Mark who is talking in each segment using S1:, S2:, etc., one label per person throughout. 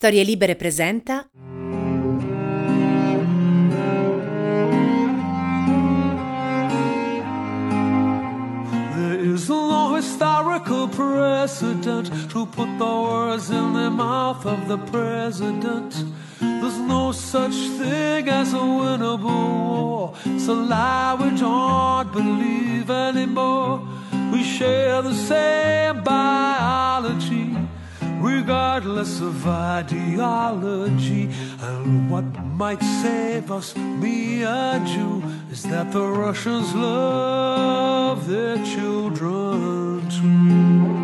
S1: Storie Libere presenta.
S2: There is no historical precedent to put the words in the mouth of the president. There's no such thing as a winnable war. It's a lie we don't believe anymore. We share the same biology regardless of ideology. And what might save us, me and you, is that the Russians love their children too.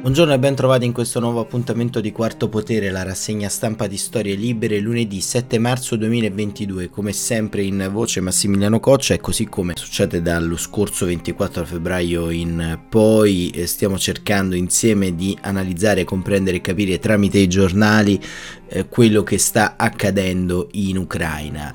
S3: Buongiorno e ben trovati in questo nuovo appuntamento di Quarto Potere, la rassegna stampa di Storie Libere, lunedì 7 marzo 2022, come sempre in voce Massimiliano Coccia e così come succede dallo scorso 24 febbraio in poi eh, stiamo cercando insieme di analizzare, comprendere e capire tramite i giornali eh, quello che sta accadendo in Ucraina.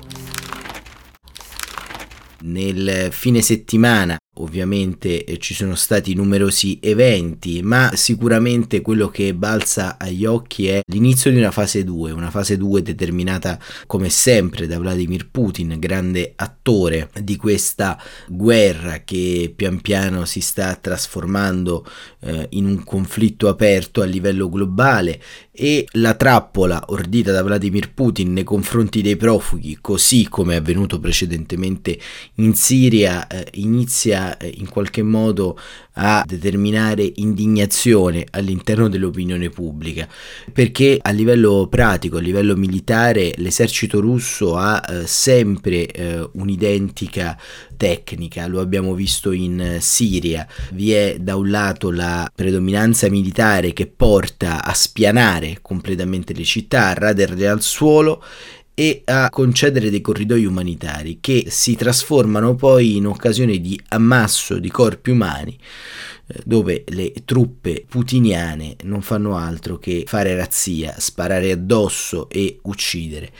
S3: Nel fine settimana Ovviamente eh, ci sono stati numerosi eventi, ma sicuramente quello che balza agli occhi è l'inizio di una fase 2, una fase 2 determinata come sempre da Vladimir Putin, grande attore di questa guerra che pian piano si sta trasformando eh, in un conflitto aperto a livello globale e la trappola ordita da Vladimir Putin nei confronti dei profughi, così come è avvenuto precedentemente in Siria, eh, inizia eh, in qualche modo a determinare indignazione all'interno dell'opinione pubblica. Perché a livello pratico, a livello militare l'esercito russo ha eh, sempre eh, un'identica tecnica, lo abbiamo visto in Siria, vi è da un lato la predominanza militare che porta a spianare completamente le città, a raderle al suolo e a concedere dei corridoi umanitari che si trasformano poi in occasione di ammasso di corpi umani eh, dove le truppe putiniane non fanno altro che fare razzia, sparare addosso e uccidere.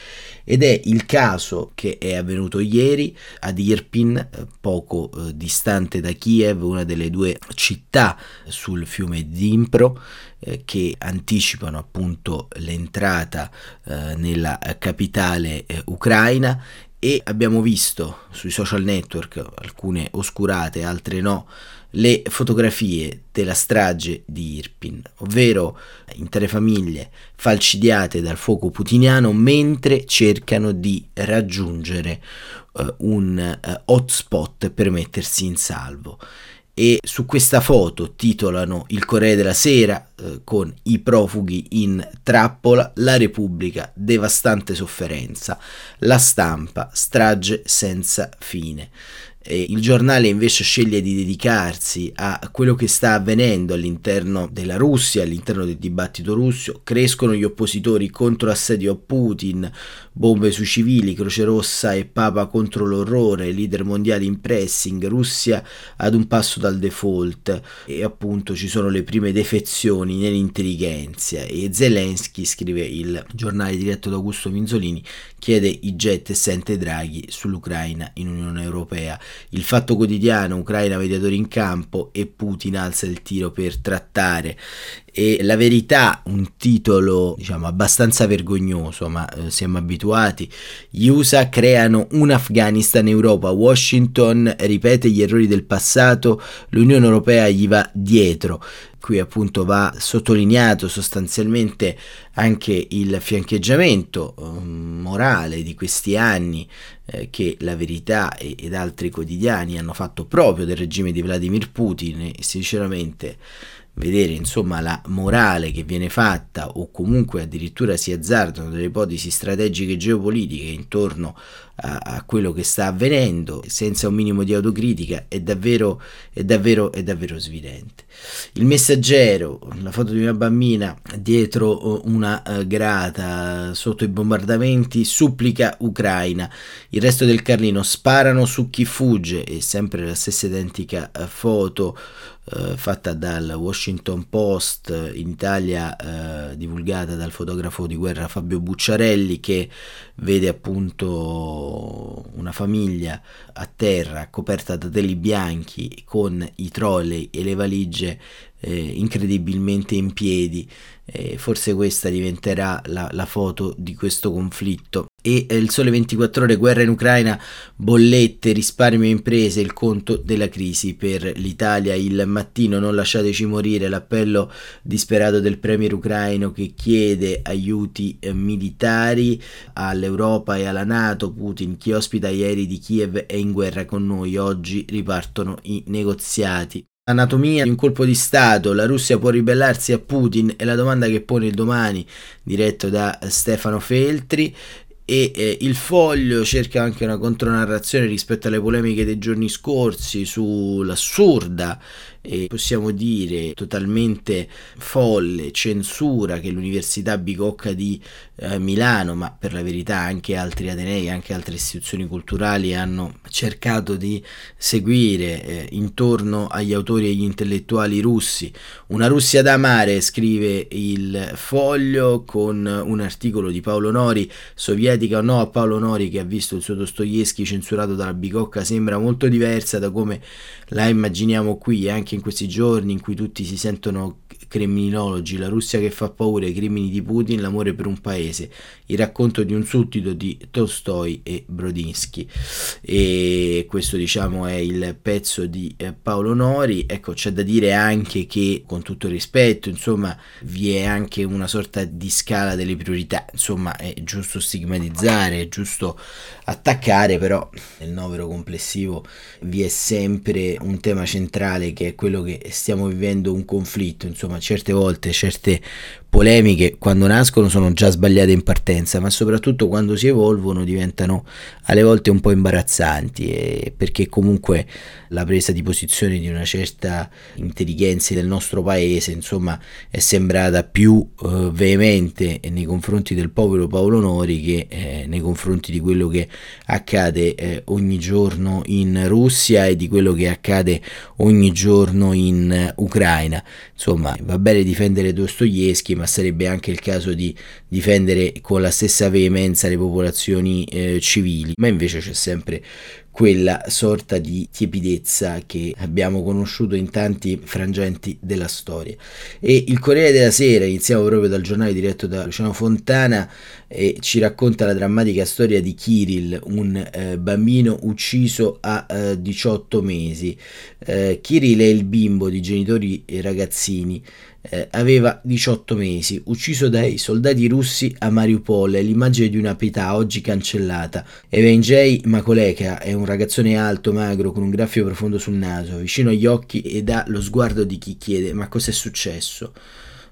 S3: Ed è il caso che è avvenuto ieri ad Irpin, eh, poco eh, distante da Kiev, una delle due città sul fiume Dnipro, eh, che anticipano appunto l'entrata eh, nella capitale eh, ucraina e abbiamo visto sui social network, alcune oscurate, altre no, le fotografie della strage di Irpin, ovvero intere famiglie falcidiate dal fuoco putiniano mentre cercano di raggiungere uh, un uh, hotspot per mettersi in salvo e su questa foto titolano il Corriere della Sera eh, con i profughi in trappola, la Repubblica devastante sofferenza, la stampa strage senza fine. E il giornale invece sceglie di dedicarsi a quello che sta avvenendo all'interno della Russia, all'interno del dibattito russo, crescono gli oppositori contro l'assedio a Putin, bombe sui civili, Croce Rossa e Papa contro l'orrore, leader mondiali in pressing, Russia ad un passo dal default. E appunto ci sono le prime defezioni nell'intelligenza. E Zelensky, scrive il giornale diretto da Augusto Minzolini, chiede i jet e sente Draghi sull'Ucraina in Unione Europea. Il fatto quotidiano, Ucraina mediatori in campo e Putin alza il tiro per trattare. E la verità, un titolo diciamo abbastanza vergognoso, ma eh, siamo abituati. Gli USA creano un Afghanistan Europa, Washington ripete gli errori del passato, l'Unione Europea gli va dietro qui appunto va sottolineato sostanzialmente anche il fiancheggiamento eh, morale di questi anni eh, che la verità e, ed altri quotidiani hanno fatto proprio del regime di Vladimir Putin e sinceramente vedere insomma la morale che viene fatta o comunque addirittura si azzardano delle ipotesi strategiche geopolitiche intorno a, a, quello che sta avvenendo senza un minimo di autocritica è davvero, è davvero, è davvero svidente. Il messaggero, la foto di una bambina dietro una uh, grata sotto i bombardamenti, supplica Ucraina. Il resto del Carlino sparano su chi fugge e sempre la stessa identica uh, foto eh, fatta dal Washington Post, in Italia eh, divulgata dal fotografo di guerra Fabio Bucciarelli, che vede appunto una famiglia a terra coperta da teli bianchi con i trolley e le valigie eh, incredibilmente in piedi. Eh, forse questa diventerà la, la, foto di questo conflitto. E eh, il sole 24 ore, guerra in Ucraina, bollette, risparmio imprese, il conto della crisi per l'Italia. Il mattino, non lasciateci morire, l'appello disperato del premier ucraino che chiede aiuti eh, militari all'Europa e alla Nato. Putin, chi ospita gli aerei di Kiev, è in guerra con noi. Oggi ripartono i negoziati. Anatomia di un colpo di Stato, la Russia può ribellarsi a Putin è la domanda che pone il domani, diretto da Stefano Feltri e eh, il foglio cerca anche una contronarrazione rispetto alle polemiche dei giorni scorsi sull'assurda e possiamo dire totalmente folle censura che l'Università Bicocca di eh, Milano, ma per la verità anche altri Atenei, anche altre istituzioni culturali hanno cercato di seguire eh, intorno agli autori e agli intellettuali russi. Una Russia da amare, scrive il foglio con un articolo di Paolo Nori, sovietica o no a Paolo Nori che ha visto il suo Dostoevsky censurato dalla Bicocca, sembra molto diversa da come la immaginiamo qui, anche in questi giorni in cui tutti si sentono criminologi, la Russia che fa paura, i crimini di Putin, l'amore per un paese, il racconto di un suddito di Tolstoi e Brodinsky. E questo diciamo è il pezzo di eh, Paolo Nori. Ecco, c'è da dire anche che con tutto il rispetto, insomma, vi è anche una sorta di scala delle priorità, insomma, è giusto stigmatizzare, è giusto attaccare, però nel novero complessivo vi è sempre un tema centrale che è quello che stiamo vivendo un conflitto, insomma, certe volte certe polemiche quando nascono sono già sbagliate in partenza, ma soprattutto quando si evolvono diventano alle volte un po' imbarazzanti perché comunque la presa di posizione di una certa intelligenza del nostro paese, insomma, è sembrata più eh, veemente nei confronti del povero Paolo Nori che eh, nei confronti di quello che accade eh, ogni giorno in Russia e di quello che accade ogni giorno in Ucraina. Insomma, va bene difendere Dostoevsky, ma sarebbe anche il caso di difendere con la stessa veemenza le popolazioni eh, civili, ma invece c'è sempre quella sorta di tiepidezza che abbiamo conosciuto in tanti frangenti della storia. E il Corriere della Sera, iniziamo proprio dal giornale diretto da Luciano Fontana, e ci racconta la drammatica storia di Kirill, un eh, bambino ucciso a eh, 18 mesi. Eh, Kirill è il bimbo di genitori e ragazzini eh, aveva 18 mesi, ucciso dai soldati russi a Mariupol, l'immagine di una pietà oggi cancellata. Evangelij Makoleka è un ragazzone alto, magro, con un graffio profondo sul naso, vicino agli occhi ed ha lo sguardo di chi chiede ma cos'è successo?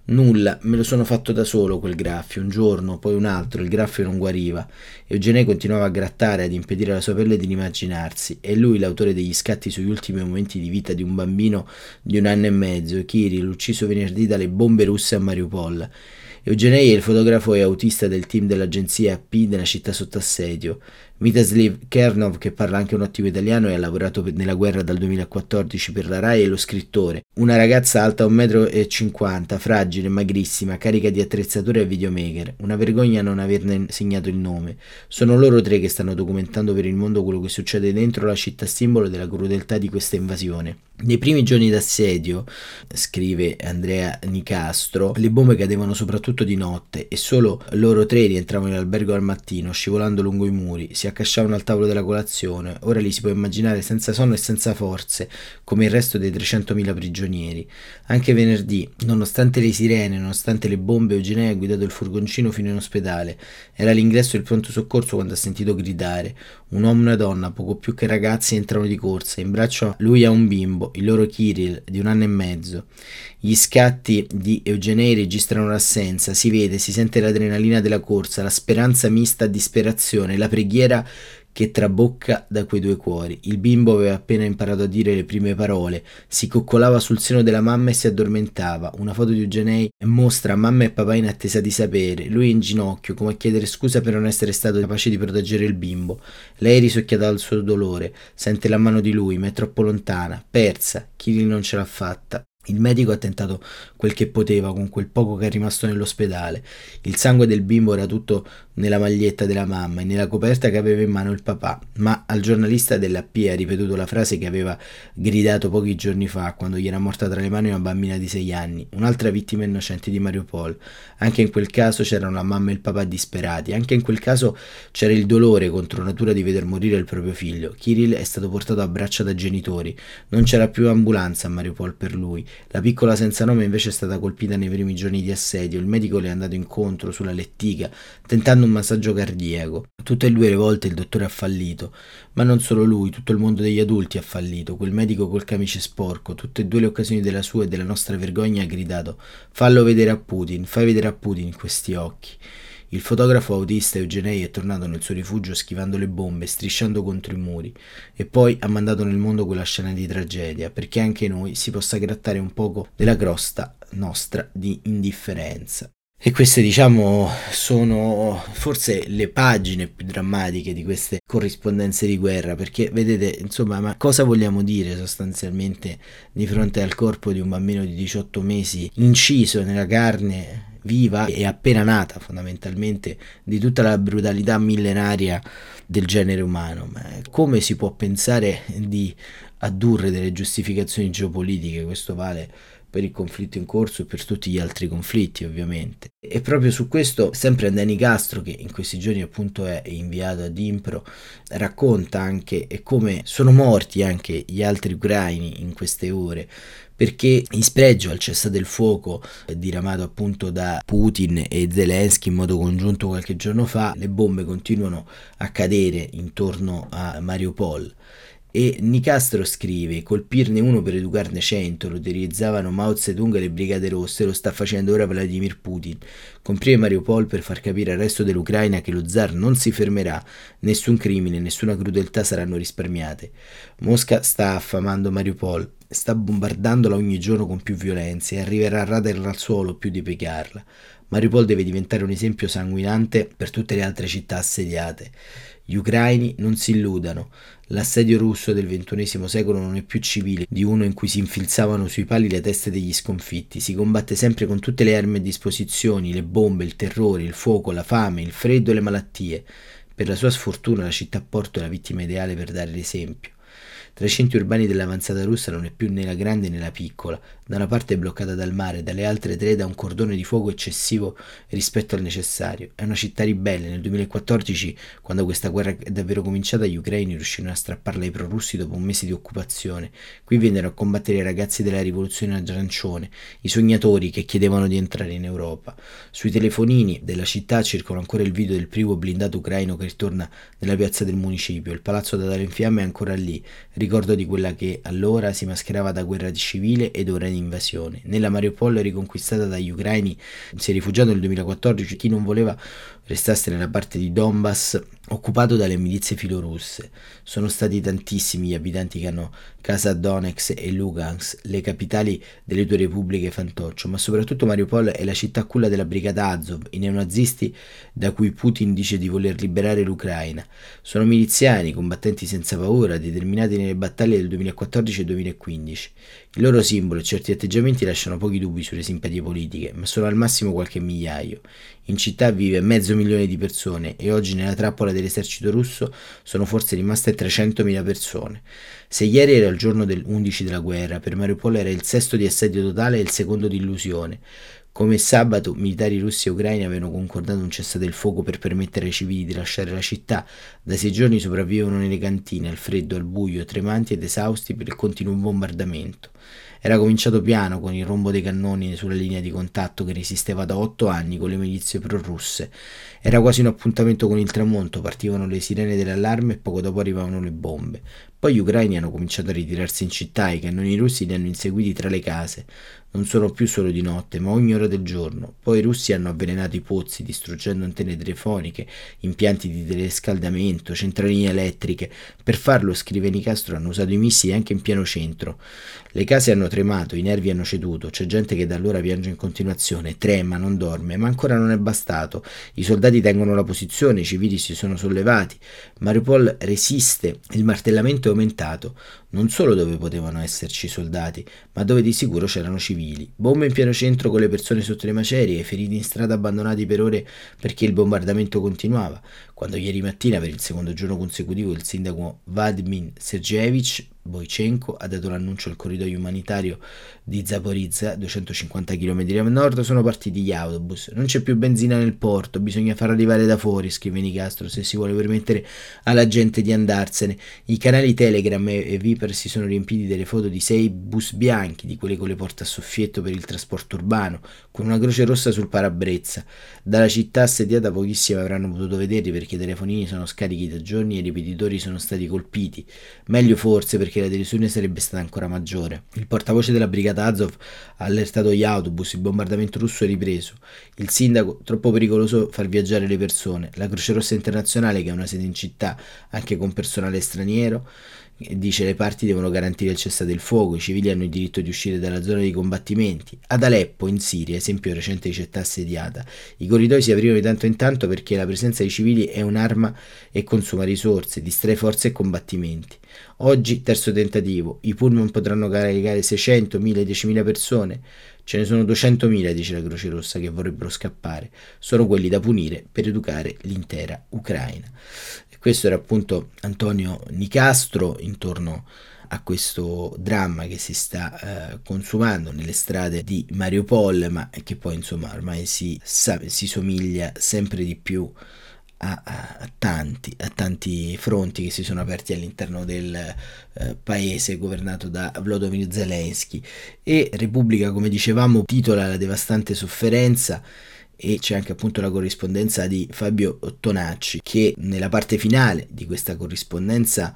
S3: Nulla, me lo sono fatto da solo quel graffio, un giorno, poi un altro, il graffio non guariva. Eugene continuava a grattare, ad impedire alla sua pelle di immaginarsi. È lui l'autore degli scatti sugli ultimi momenti di vita di un bambino di un anno e mezzo, Kirill, ucciso venerdì dalle bombe russe a Mariupol. Eugenei è il fotografo e autista del team dell'agenzia AP della città sotto assedio. Mitasliv Kernov, che parla anche un ottimo italiano e ha lavorato nella guerra dal 2014 per la RAI, è lo scrittore. Una ragazza alta 1,50 m, fragile, magrissima, carica di attrezzature e videomaker. Una vergogna non averne segnato il nome. Sono loro tre che stanno documentando per il mondo quello che succede dentro la città simbolo della crudeltà di questa invasione. Nei primi giorni d'assedio, scrive Andrea Nicastro, le bombe cadevano soprattutto di notte e solo loro tre rientravano in albergo al mattino, scivolando lungo i muri, si accasciavano al tavolo della colazione. Ora li si può immaginare senza sonno e senza forze, come il resto dei 300.000 prigionieri. Anche venerdì, nonostante le sirene, nonostante le bombe, Eugenea ha guidato il furgoncino fino in ospedale. Era all'ingresso del pronto soccorso quando ha sentito gridare. Un uomo e una donna, poco più che ragazzi, entrano di corsa. In braccio lui ha un bimbo, il loro Kirill, di un anno e mezzo. Gli scatti di Eugenei registrano l'assenza, si vede, si sente l'adrenalina della corsa, la speranza mista a disperazione, la preghiera che trabocca da quei due cuori. Il bimbo aveva appena imparato a dire le prime parole, si coccolava sul seno della mamma e si addormentava. Una foto di Eugenei mostra mamma e papà in attesa di sapere, lui in ginocchio, come a chiedere scusa per non essere stato capace di proteggere il bimbo. Lei risucchiata dal suo dolore, sente la mano di lui, ma è troppo lontana, persa, Kirill non ce l'ha fatta. Il medico ha tentato quel che poteva con quel poco che è rimasto nell'ospedale. Il sangue del bimbo era tutto nella maglietta della mamma e nella coperta che aveva in mano il papà, ma al giornalista dell'AP ha ripetuto la frase che aveva gridato pochi giorni fa quando gli era morta tra le mani una bambina di sei anni, un'altra vittima innocente di Mariupol. Anche in quel caso c'erano la mamma e il papà disperati, anche in quel caso c'era il dolore contro natura di veder morire il proprio figlio. Kirill è stato portato a braccia da genitori, non c'era più ambulanza a Mariupol per lui. La piccola senza nome invece è stata colpita nei primi giorni di assedio, il medico le è andato incontro sulla lettiga, tentando un massaggio cardiaco. Tutte e due le volte il dottore ha fallito, ma non solo lui, tutto il mondo degli adulti ha fallito. Quel medico col camice sporco, tutte e due le occasioni della sua e della nostra vergogna ha gridato: Fallo vedere a Putin, fai vedere a Putin questi occhi. Il fotografo autista Eugenei è tornato nel suo rifugio schivando le bombe, strisciando contro i muri, e poi ha mandato nel mondo quella scena di tragedia, perché anche noi si possa grattare un poco della crosta nostra di indifferenza. E queste, diciamo, sono forse le pagine più drammatiche di queste corrispondenze di guerra, perché vedete, insomma, ma cosa vogliamo dire sostanzialmente di fronte al corpo di un bambino di 18 mesi inciso nella carne viva e appena nata fondamentalmente di tutta la brutalità millenaria del genere umano. Ma come si può pensare di addurre delle giustificazioni geopolitiche? Questo vale per il conflitto in corso e per tutti gli altri conflitti ovviamente. E proprio su questo, sempre Dani Castro, che in questi giorni appunto è inviato ad Impro, racconta anche come sono morti anche gli altri ucraini in queste ore, perché in spregio al cessate il fuoco diramato appunto da Putin e Zelensky in modo congiunto qualche giorno fa, le bombe continuano a cadere intorno a Mariupol e Nicastro scrive: Colpirne uno per educarne cento, lo utilizzavano Mao Zedong e le Brigate Rosse, lo sta facendo ora Vladimir Putin. Comprime Mariupol per far capire al resto dell'Ucraina che lo zar non si fermerà, nessun crimine, nessuna crudeltà saranno risparmiate. Mosca sta affamando Mariupol, sta bombardandola ogni giorno con più violenza e arriverà a raderla al suolo più di piegarla. Mariupol deve diventare un esempio sanguinante per tutte le altre città assediate. Gli ucraini non si illudano. L'assedio russo del XXI secolo non è più civile di uno in cui si infilzavano sui pali le teste degli sconfitti. Si combatte sempre con tutte le armi a disposizione, le bombe, il terrore, il fuoco, la fame, il freddo e le malattie. Per la sua sfortuna la città porto è la vittima ideale per dare l'esempio. Tra i centri urbani dell'avanzata russa non è più né la grande né la piccola, da una parte è bloccata dal mare, dalle altre tre da un cordone di fuoco eccessivo rispetto al necessario. È una città ribelle. Nel 2014, quando questa guerra è davvero cominciata, gli ucraini riuscirono a strapparla ai prorussi dopo un mese di occupazione. Qui vennero a combattere i ragazzi della rivoluzione arancione, i sognatori che chiedevano di entrare in Europa. Sui telefonini della città circola ancora il video del primo blindato ucraino che ritorna nella piazza del municipio. Il palazzo da dare in fiamme è ancora lì, ricordo di quella che allora si mascherava da guerra civile ed ora di invasione. Nella Mariupol riconquistata dagli ucraini si è rifugiato nel 2014 chi non voleva restasse nella parte di Donbass occupato dalle milizie filorusse. Sono stati tantissimi gli abitanti che hanno casa a Donetsk e Lugansk, le capitali delle due repubbliche fantoccio, ma soprattutto Mariupol è la città culla della brigata Azov, i neonazisti da cui Putin dice di voler liberare l'Ucraina. Sono miliziani, combattenti senza paura, determinati nelle battaglie del 2014 e 2015. Il loro simbolo e certi atteggiamenti lasciano pochi dubbi sulle simpatie politiche, ma sono al massimo qualche migliaio. In città vive mezzo milione di persone e oggi nella trappola dell'esercito russo sono forse rimaste 300.000 persone. Se ieri era il giorno del 11 della guerra, per Mariupol era il sesto di assedio totale e il secondo di illusione. Come sabato, militari russi e ucraini avevano concordato un cessate il fuoco per permettere ai civili di lasciare la città. Da sei giorni sopravvivono nelle cantine, al freddo, al buio, tremanti ed esausti per il continuo bombardamento. Era cominciato piano con il rombo dei cannoni sulla linea di contatto che resisteva da otto anni con le milizie prorusse. Era quasi un appuntamento con il tramonto, partivano le sirene dell'allarme e poco dopo arrivavano le bombe. Poi gli ucraini hanno cominciato a ritirarsi in città e i cannoni russi li hanno inseguiti tra le case. Non sono più solo di notte, ma ogni ora del giorno. Poi i russi hanno avvelenato i pozzi, distruggendo antenne telefoniche, impianti di teleriscaldamento, centraline elettriche. Per farlo, scrive Nicastro, hanno usato i missili anche in pieno centro. Le case hanno tremato, i nervi hanno ceduto, c'è gente che da allora piange in continuazione, trema, non dorme, ma ancora non è bastato. I soldati tengono la posizione, i civili si sono sollevati. Mariupol resiste, il martellamento aumentato, non solo dove potevano esserci soldati, ma dove di sicuro c'erano civili. Bombe in pieno centro con le persone sotto le macerie, feriti in strada abbandonati per ore perché il bombardamento continuava. Quando ieri mattina, per il secondo giorno consecutivo, il sindaco Vadmin Sergeyevich Boichenko ha dato l'annuncio al corridoio umanitario di Zaporizza, 250 km a nord, sono partiti gli autobus. Non c'è più benzina nel porto, bisogna far arrivare da fuori, scrive Nicastro, se si vuole permettere alla gente di andarsene. I canali Telegram e Viper si sono riempiti delle foto di sei bus bianchi, di quelli con le porte a soffietto per il trasporto urbano, con una croce rossa sul parabrezza. Dalla città assediata pochissimi avranno potuto vederli perché i telefonini sono scarichi da giorni e i ripetitori sono stati colpiti. Meglio forse perché la delusione sarebbe stata ancora maggiore. Il portavoce della brigata Azov ha allertato gli autobus, il bombardamento russo è ripreso. Il sindaco, troppo pericoloso far viaggiare le persone. La Croce Rossa Internazionale, che ha una sede in città anche con personale straniero, dice le parti devono garantire il cessate il fuoco, i civili hanno il diritto di uscire dalla zona di combattimenti. Ad Aleppo, in Siria, esempio recente di città assediata, i corridoi si aprirono di tanto in tanto perché la presenza dei civili è un'arma e consuma risorse, distrae forze e combattimenti. Oggi, terzo tentativo, i pullman potranno caricare 600, 1000, 10.000 persone. Ce ne sono 200.000, dice la Croce Rossa, che vorrebbero scappare. Sono quelli da punire per educare l'intera Ucraina. Questo era appunto Antonio Nicastro intorno a questo dramma che si sta eh, consumando nelle strade di Mariupol, ma che poi insomma ormai si, sa, si somiglia sempre di più a, a, tanti, a tanti fronti che si sono aperti all'interno del eh, paese governato da Vladimir Zelensky. E Repubblica, come dicevamo, titola La devastante sofferenza e c'è anche appunto la corrispondenza di Fabio Tonacci che nella parte finale di questa corrispondenza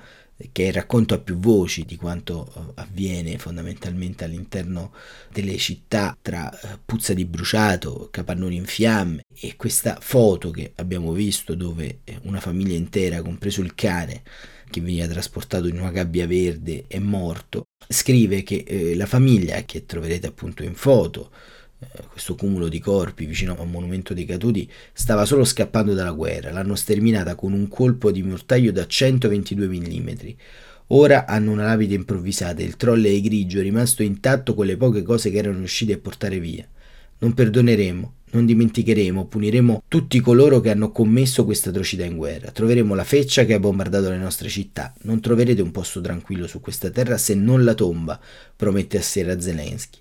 S3: che racconto a più voci di quanto eh, avviene fondamentalmente all'interno delle città tra eh, puzza di bruciato, capannoni in fiamme e questa foto che abbiamo visto dove eh, una famiglia intera, compreso il cane che veniva trasportato in una gabbia verde, è morto, scrive che la famiglia che troverete appunto in foto questo cumulo di corpi vicino a un monumento dei caduti stava solo scappando dalla guerra. L'hanno sterminata con un colpo di mortaio da 122 mm. Ora hanno una lapide improvvisata, il grigio è rimasto intatto con le poche cose che erano riusciti a portare via. Non perdoneremo, non dimenticheremo, puniremo tutti coloro che hanno commesso questa atrocità in guerra. Troveremo la feccia che ha bombardato le nostre città. Non troverete un posto tranquillo su questa terra se non la tomba, promette a sera Zelensky.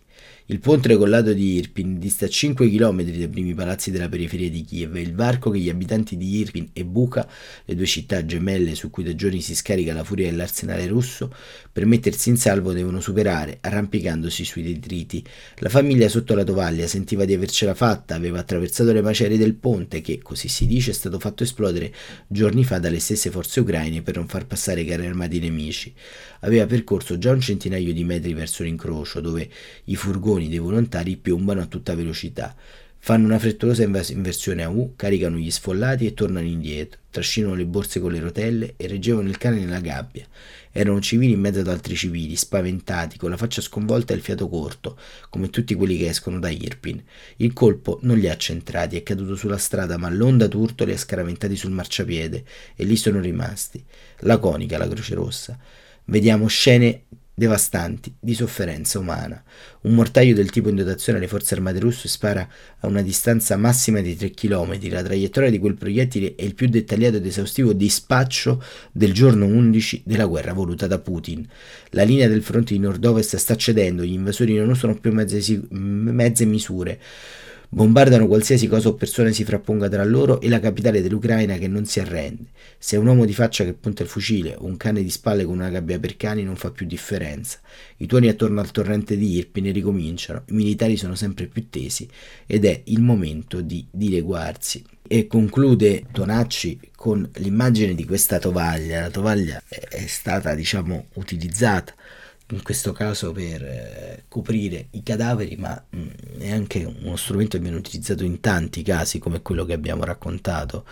S3: Il ponte collato di Irpin dista 5 km dai primi palazzi della periferia di Kiev e il varco che gli abitanti di Irpin e Buka, le due città gemelle su cui da giorni si scarica la furia dell'arsenale russo, per mettersi in salvo devono superare, arrampicandosi sui detriti. La famiglia sotto la tovaglia sentiva di avercela fatta, aveva attraversato le macerie del ponte che, così si dice, è stato fatto esplodere giorni fa dalle stesse forze ucraine per non far passare carri armati nemici. Aveva percorso già un centinaio di metri verso l'incrocio, dove i furgoni dei volontari piombano a tutta velocità. Fanno una frettolosa inversione a U, caricano gli sfollati e tornano indietro, trascinano le borse con le rotelle e reggevano il cane nella gabbia. Erano civili in mezzo ad altri civili, spaventati, con la faccia sconvolta e il fiato corto, come tutti quelli che escono da Irpin. Il colpo non li ha centrati, è caduto sulla strada, ma l'onda d'urto li ha scaraventati sul marciapiede e lì sono rimasti. Laconica la Croce Rossa. Vediamo scene devastanti di sofferenza umana. Un mortaio del tipo in dotazione alle forze armate russe spara a una distanza massima di 3 km. La traiettoria di quel proiettile è il più dettagliato ed esaustivo dispaccio del giorno 11 della guerra voluta da Putin. La linea del fronte di nord-ovest sta cedendo, gli invasori non usano più mezze, mezze misure Bombardano qualsiasi cosa o persona si frapponga tra loro e la capitale dell'Ucraina che non si arrende. Se un uomo di faccia che punta il fucile o un cane di spalle con una gabbia per cani non fa più differenza. I tuoni attorno al torrente di Irpine ricominciano, i militari sono sempre più tesi ed è il momento di dileguarsi. E conclude Tonacci con l'immagine di questa tovaglia. La tovaglia è stata, diciamo, utilizzata in questo caso per eh, coprire i cadaveri, ma mm, è anche uno strumento che viene utilizzato in tanti casi come quello che abbiamo raccontato.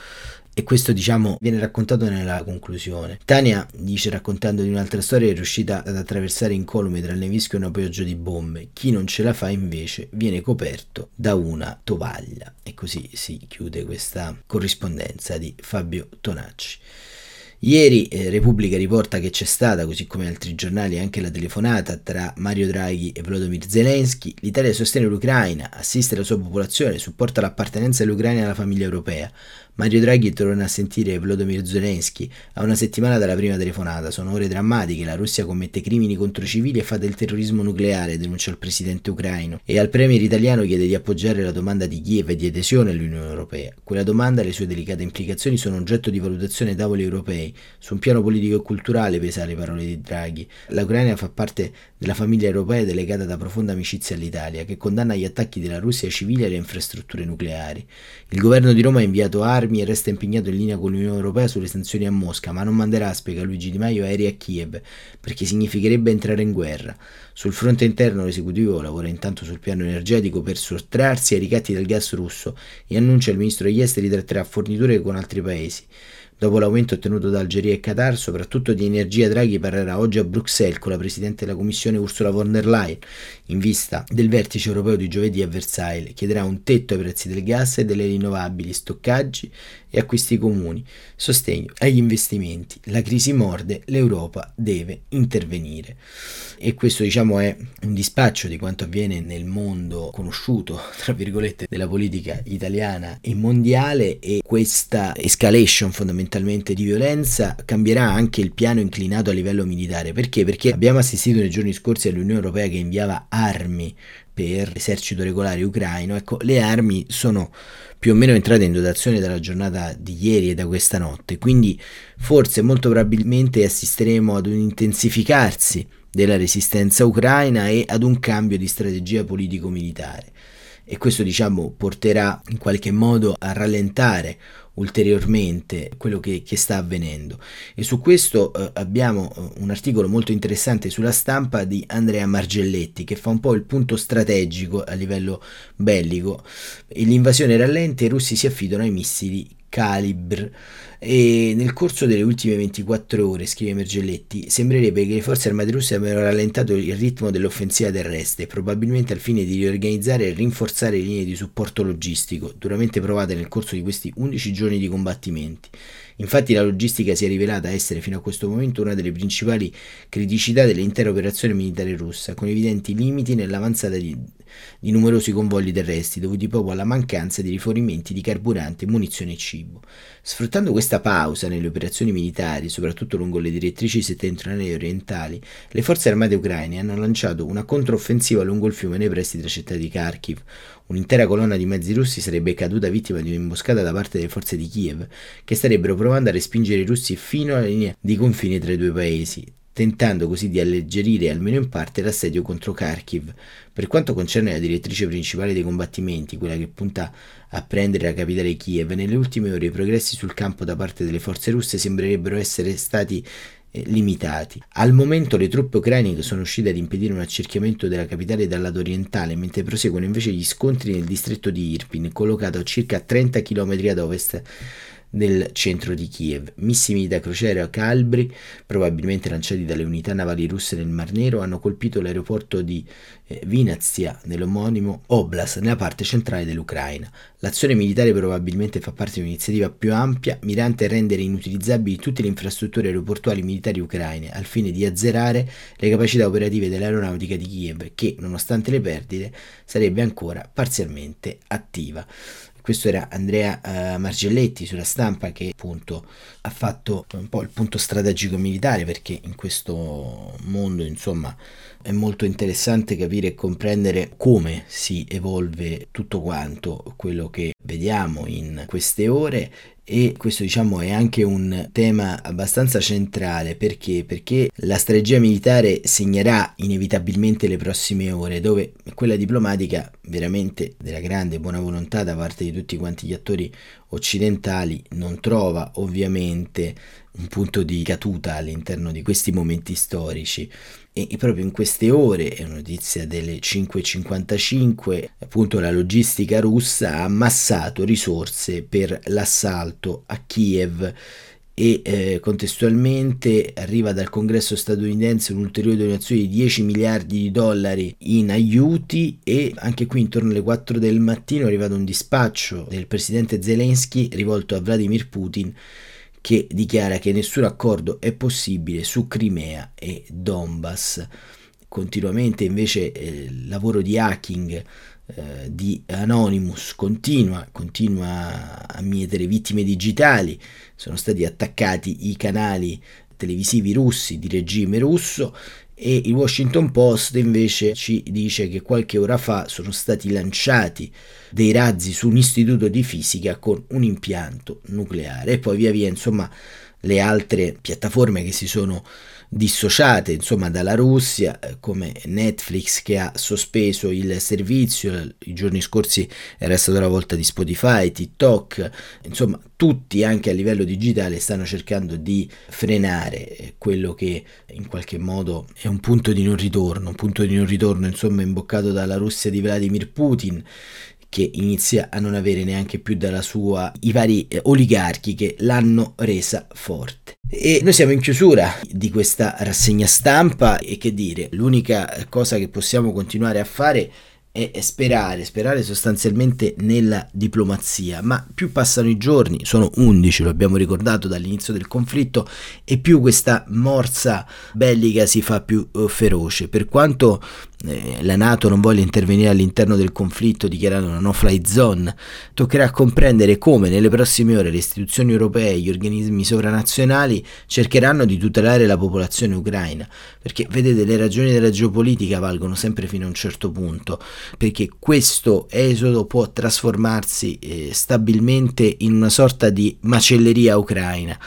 S3: E questo diciamo viene raccontato nella conclusione. Tania dice raccontando di un'altra storia è riuscita ad attraversare incolume tra il nevischio e una pioggia di bombe. Chi non ce la fa invece viene coperto da una tovaglia. E così si chiude questa corrispondenza di Fabio Tonacci. Ieri eh, Repubblica riporta che c'è stata, così come altri giornali, anche la telefonata tra Mario Draghi e Volodymyr Zelensky. L'Italia sostiene l'Ucraina, assiste la sua popolazione, supporta l'appartenenza dell'Ucraina alla famiglia europea. Mario Draghi torna a sentire Volodymyr Zelensky a una settimana dalla prima telefonata. Sono ore drammatiche, la Russia commette crimini contro civili e fa del terrorismo nucleare, denuncia il presidente ucraino. E al premier italiano chiede di appoggiare la domanda di Kiev di adesione all'Unione Europea. Quella domanda e le sue delicate implicazioni sono oggetto di valutazione ai tavoli europei. Su un piano politico e culturale, pesa le parole di Draghi. L'Ucraina fa parte della famiglia europea è legata da profonda amicizia all'Italia, che condanna gli attacchi della Russia ai civili e alle infrastrutture nucleari. Il governo di Roma ha inviato armi e resta impegnato in linea con l'Unione Europea sulle sanzioni a Mosca, ma non manderà, spiega Luigi Di Maio, aerei a Kiev, perché significherebbe entrare in guerra. Sul fronte interno l'esecutivo lavora intanto sul piano energetico per sottrarsi ai ricatti del gas russo e annuncia il ministro degli esteri tratterà forniture con altri paesi. Dopo l'aumento ottenuto da Algeria e Qatar, soprattutto di energia, Draghi parlerà oggi a Bruxelles con la Presidente della Commissione Ursula von der Leyen, in vista del vertice europeo di giovedì a Versailles. Chiederà un tetto ai prezzi del gas e delle rinnovabili, stoccaggi e acquisti comuni, sostegno agli investimenti. La crisi morde, l'Europa deve intervenire. E questo diciamo è un dispaccio di quanto avviene nel mondo conosciuto, tra virgolette, della politica italiana e mondiale e questa escalation fondamentalmente di violenza cambierà anche il piano inclinato a livello militare. Perché? Perché abbiamo assistito nei giorni scorsi all'Unione Europea che inviava armi per l'esercito regolare ucraino. Ecco, le armi sono più o meno entrate in dotazione dalla giornata di ieri e da questa notte, quindi forse molto probabilmente assisteremo ad un intensificarsi della resistenza ucraina e ad un cambio di strategia politico-militare. E questo diciamo porterà in qualche modo a rallentare ulteriormente quello che, che, sta avvenendo. E su questo eh, abbiamo eh, un articolo molto interessante sulla stampa di Andrea Margelletti che fa un po' il punto strategico a livello bellico. L'invasione rallenta e i russi si affidano ai missili Calibr e nel corso delle ultime 24 ore, scrive Mergelletti, sembrerebbe che le forze armate russe abbiano rallentato il ritmo dell'offensiva terrestre, probabilmente al fine di riorganizzare e rinforzare le linee di supporto logistico, duramente provate nel corso di questi 11 giorni di combattimenti. Infatti la logistica si è rivelata essere fino a questo momento una delle principali criticità dell'intera operazione militare russa, con evidenti limiti nell'avanzata di, di numerosi convogli terrestri dovuti proprio alla mancanza di rifornimenti di carburante, munizioni e cibo. Sfruttando questa pausa nelle operazioni militari, soprattutto lungo le direttrici settentrionali e orientali, le forze armate ucraine hanno lanciato una controffensiva lungo il fiume nei pressi della città di Kharkiv, Un'intera colonna di mezzi russi sarebbe caduta vittima di un'imboscata da parte delle forze di Kiev, che starebbero provando a respingere i russi fino alla linea di confine tra i due paesi, tentando così di alleggerire almeno in parte l'assedio contro Kharkiv. Per quanto concerne la direttrice principale dei combattimenti, quella che punta a prendere la capitale Kiev, nelle ultime ore i progressi sul campo da parte delle forze russe sembrerebbero essere stati limitati. Al momento le truppe ucraine sono uscite ad impedire un accerchiamento della capitale dal lato orientale, mentre proseguono invece gli scontri nel distretto di Irpin, collocato a circa 30 km ad ovest nel centro di Kiev. Missili da crociera Calbri, probabilmente lanciati dalle unità navali russe nel Mar Nero, hanno colpito l'aeroporto di eh, Vinazia, nell'omonimo Oblast, nella parte centrale dell'Ucraina. L'azione militare probabilmente fa parte di un'iniziativa più ampia, mirante a rendere inutilizzabili tutte le infrastrutture aeroportuali militari ucraine, al fine di azzerare le capacità operative dell'aeronautica di Kiev, che, nonostante le perdite, sarebbe ancora parzialmente attiva. Questo era Andrea uh, Margelletti sulla stampa che appunto ha fatto un po' il punto strategico militare perché in questo mondo insomma è molto interessante capire e comprendere come si evolve tutto quanto quello che vediamo in queste ore e questo diciamo è anche un tema abbastanza centrale perché? perché la strategia militare segnerà inevitabilmente le prossime ore dove quella diplomatica veramente della grande buona volontà da parte di tutti quanti gli attori occidentali non trova ovviamente un punto di caduta all'interno di questi momenti storici e, proprio in queste ore, è una notizia delle 5.55, appunto la logistica russa ha ammassato risorse per l'assalto a Kiev. E eh, contestualmente arriva dal congresso statunitense un'ulteriore donazione di 10 miliardi di dollari in aiuti e anche qui intorno alle 4 del mattino è arrivato un dispaccio del presidente Zelensky rivolto a Vladimir Putin che dichiara che nessun accordo è possibile su Crimea e Donbass. Continuamente invece eh, il lavoro di hacking eh, di Anonymous continua, continua a mietere vittime digitali, sono stati attaccati i canali televisivi russi di regime russo e il Washington Post invece ci dice che qualche ora fa sono stati lanciati dei razzi su un istituto di fisica con un impianto nucleare. E poi via via insomma le altre piattaforme che si sono dissociate insomma dalla Russia eh, come Netflix che ha sospeso il servizio i giorni scorsi era stata la volta di Spotify TikTok insomma tutti anche a livello digitale stanno cercando di frenare eh, quello che in qualche modo è un punto di non ritorno un punto di non ritorno insomma imboccato dalla Russia di Vladimir Putin che inizia a non avere neanche più dalla sua i vari eh, oligarchi che l'hanno resa forte. E noi siamo in chiusura di questa rassegna stampa e che dire, l'unica cosa che possiamo continuare a fare è sperare, sperare sostanzialmente nella diplomazia, ma più passano i giorni, sono 11, lo abbiamo ricordato dall'inizio del conflitto, e più questa morsa bellica si fa più uh, feroce. Per quanto eh, la Nato non voglia intervenire all'interno del conflitto dichiarando una no-fly zone, toccherà comprendere come nelle prossime ore le istituzioni europee e gli organismi sovranazionali cercheranno di tutelare la popolazione ucraina, perché vedete le ragioni della geopolitica valgono sempre fino a un certo punto, perché questo esodo può trasformarsi eh, stabilmente in una sorta di macelleria ucraina.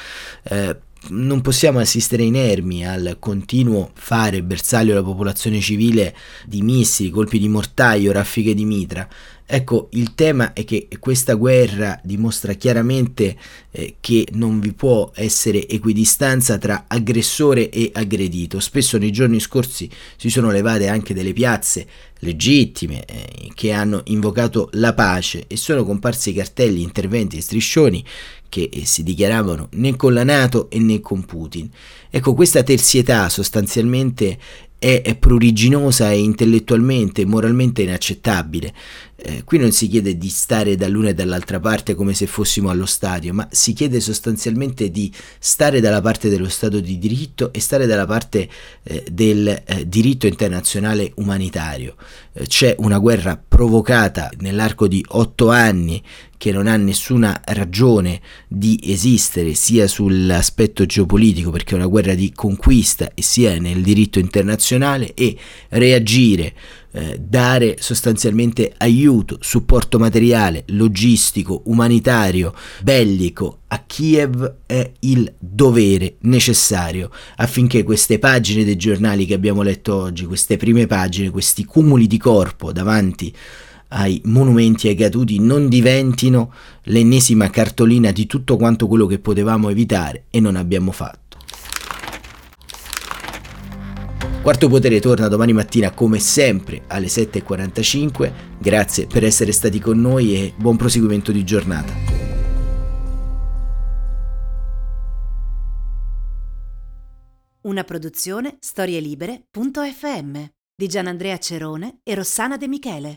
S3: Eh, non possiamo assistere inermi al continuo fare bersaglio alla popolazione civile di missili, colpi di mortaio, raffiche di mitra. Ecco, il tema è che questa guerra dimostra chiaramente eh, che non vi può essere equidistanza tra aggressore e aggredito. Spesso nei giorni scorsi si sono levate anche delle piazze legittime eh, che hanno invocato la pace e sono comparsi cartelli, interventi e striscioni che eh, si dichiaravano né con la Nato né con Putin. Ecco, questa terzietà sostanzialmente è, pruriginosa e intellettualmente e moralmente inaccettabile. Eh, qui non si chiede di stare dall'una e dall'altra parte come se fossimo allo stadio, ma si chiede sostanzialmente di stare dalla parte dello Stato di diritto e stare dalla parte eh, del eh, diritto internazionale umanitario. Eh, c'è una guerra provocata nell'arco di otto anni che non ha nessuna ragione di esistere sia sull'aspetto geopolitico perché è una guerra di conquista e sia nel diritto internazionale e reagire eh, dare sostanzialmente aiuto, supporto materiale, logistico, umanitario, bellico a Kiev è il dovere necessario affinché queste pagine dei giornali che abbiamo letto oggi, queste prime pagine, questi cumuli di corpo davanti ai monumenti ai caduti non diventino l'ennesima cartolina di tutto quanto quello che potevamo evitare e non abbiamo fatto. Quarto Potere torna domani mattina come sempre alle 7.45. Grazie per essere stati con noi e buon proseguimento di giornata.
S1: Una produzione storielibere.fm di Gianandrea Cerone e Rossana De Michele.